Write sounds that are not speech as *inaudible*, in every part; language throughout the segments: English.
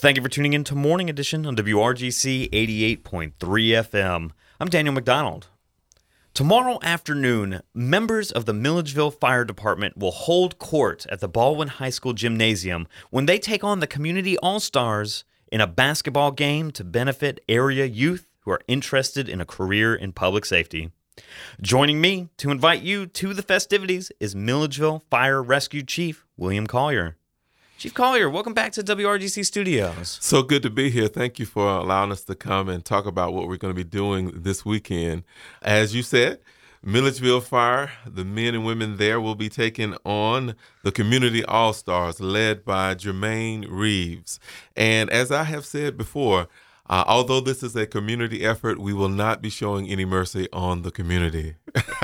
Thank you for tuning in to Morning Edition on WRGC 88.3 FM. I'm Daniel McDonald. Tomorrow afternoon, members of the Milledgeville Fire Department will hold court at the Baldwin High School Gymnasium when they take on the Community All Stars in a basketball game to benefit area youth who are interested in a career in public safety. Joining me to invite you to the festivities is Milledgeville Fire Rescue Chief William Collier. Chief Collier, welcome back to WRGC Studios. So good to be here. Thank you for allowing us to come and talk about what we're going to be doing this weekend. As you said, Milledgeville Fire, the men and women there will be taking on the Community All Stars led by Jermaine Reeves. And as I have said before, uh, although this is a community effort, we will not be showing any mercy on the community. *laughs*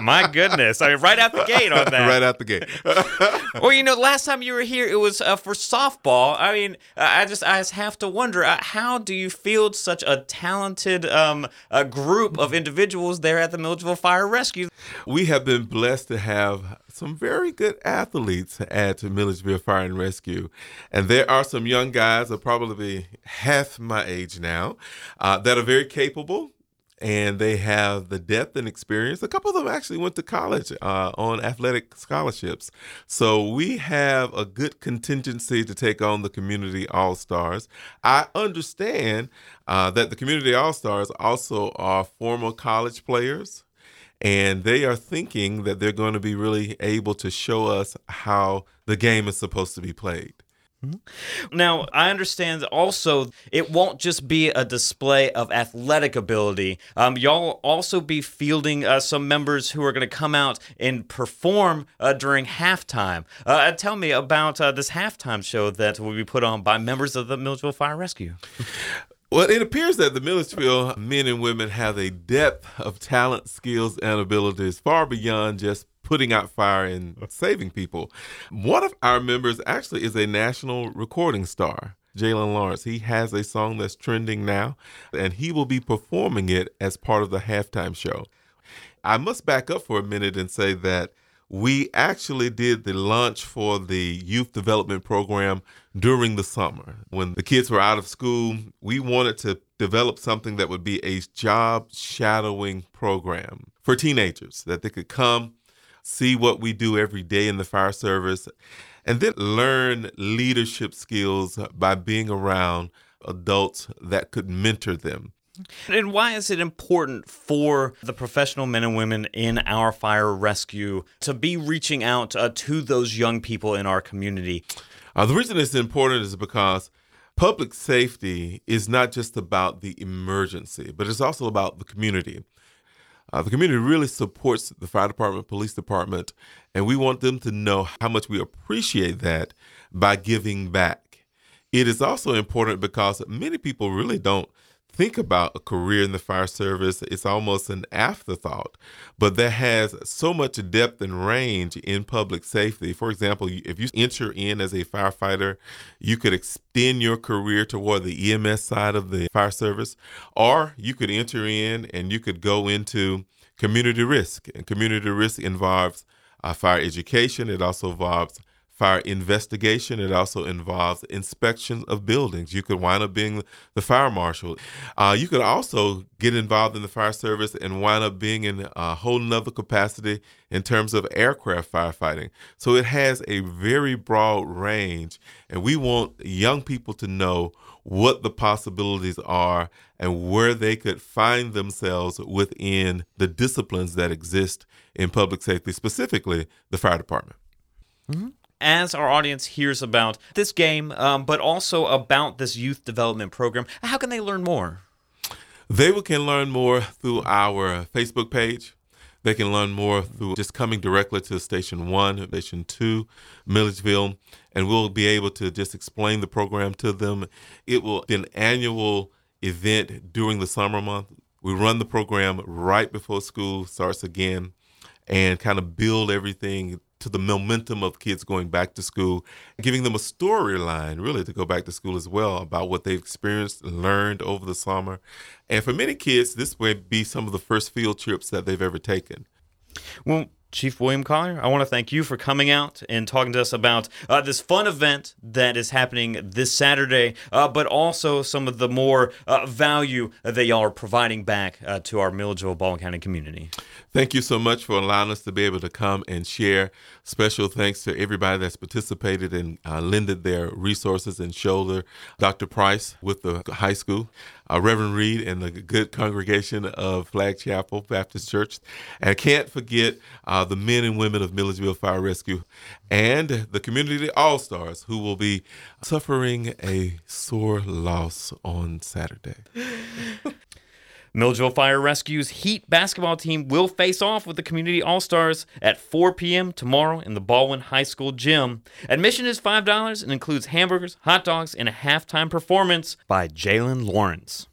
My goodness. I mean, right out the gate on that. right out the gate. *laughs* *laughs* well, you know, last time you were here, it was uh, for softball. I mean, I just I just have to wonder uh, how do you field such a talented um, a group of individuals there at the Milledgeville Fire Rescue? We have been blessed to have some very good athletes at Milledgeville Fire and Rescue. And there are some young guys, are probably half my age now, uh, that are very capable and they have the depth and experience. A couple of them actually went to college uh, on athletic scholarships. So we have a good contingency to take on the Community All Stars. I understand uh, that the Community All Stars also are former college players and they are thinking that they're going to be really able to show us how the game is supposed to be played. Mm-hmm. Now, I understand also it won't just be a display of athletic ability. Um, y'all also be fielding uh, some members who are going to come out and perform uh, during halftime. Uh, tell me about uh, this halftime show that will be put on by members of the Milledgeville Fire Rescue. *laughs* Well, it appears that the Milledgeville men and women have a depth of talent, skills, and abilities far beyond just putting out fire and saving people. One of our members actually is a national recording star. Jalen Lawrence. He has a song that's trending now, and he will be performing it as part of the halftime show. I must back up for a minute and say that we actually did the launch for the youth development program during the summer. When the kids were out of school, we wanted to develop something that would be a job shadowing program for teenagers that they could come, see what we do every day in the fire service, and then learn leadership skills by being around adults that could mentor them. And why is it important for the professional men and women in our fire rescue to be reaching out uh, to those young people in our community? Uh, the reason it's important is because public safety is not just about the emergency, but it's also about the community. Uh, the community really supports the fire department, police department, and we want them to know how much we appreciate that by giving back. It is also important because many people really don't think about a career in the fire service, it's almost an afterthought. But that has so much depth and range in public safety. For example, if you enter in as a firefighter, you could extend your career toward the EMS side of the fire service, or you could enter in and you could go into community risk. And community risk involves uh, fire education, it also involves fire investigation. It also involves inspection of buildings. You could wind up being the fire marshal. Uh, you could also get involved in the fire service and wind up being in a whole nother capacity in terms of aircraft firefighting. So it has a very broad range, and we want young people to know what the possibilities are and where they could find themselves within the disciplines that exist in public safety, specifically the fire department. Mm-hmm as our audience hears about this game, um, but also about this youth development program, how can they learn more? They can learn more through our Facebook page. They can learn more through just coming directly to Station 1, Station 2, Milledgeville, and we'll be able to just explain the program to them. It will be an annual event during the summer month. We run the program right before school starts again and kind of build everything to the momentum of kids going back to school, giving them a storyline really to go back to school as well about what they've experienced and learned over the summer. And for many kids, this may be some of the first field trips that they've ever taken. Well, Chief William Collier, I want to thank you for coming out and talking to us about uh, this fun event that is happening this Saturday, uh, but also some of the more uh, value that y'all are providing back uh, to our Milledgeville Baldwin County community. Thank you so much for allowing us to be able to come and share. Special thanks to everybody that's participated and uh, lended their resources and shoulder. Dr. Price with the high school, uh, Reverend Reed and the good congregation of Flagg Chapel Baptist Church. And I can't forget uh, the men and women of Milledgeville Fire Rescue and the community all stars who will be suffering a sore loss on Saturday. *laughs* Milledgeville Fire Rescue's Heat basketball team will face off with the Community All Stars at 4 p.m. tomorrow in the Baldwin High School gym. Admission is $5 and includes hamburgers, hot dogs, and a halftime performance by Jalen Lawrence.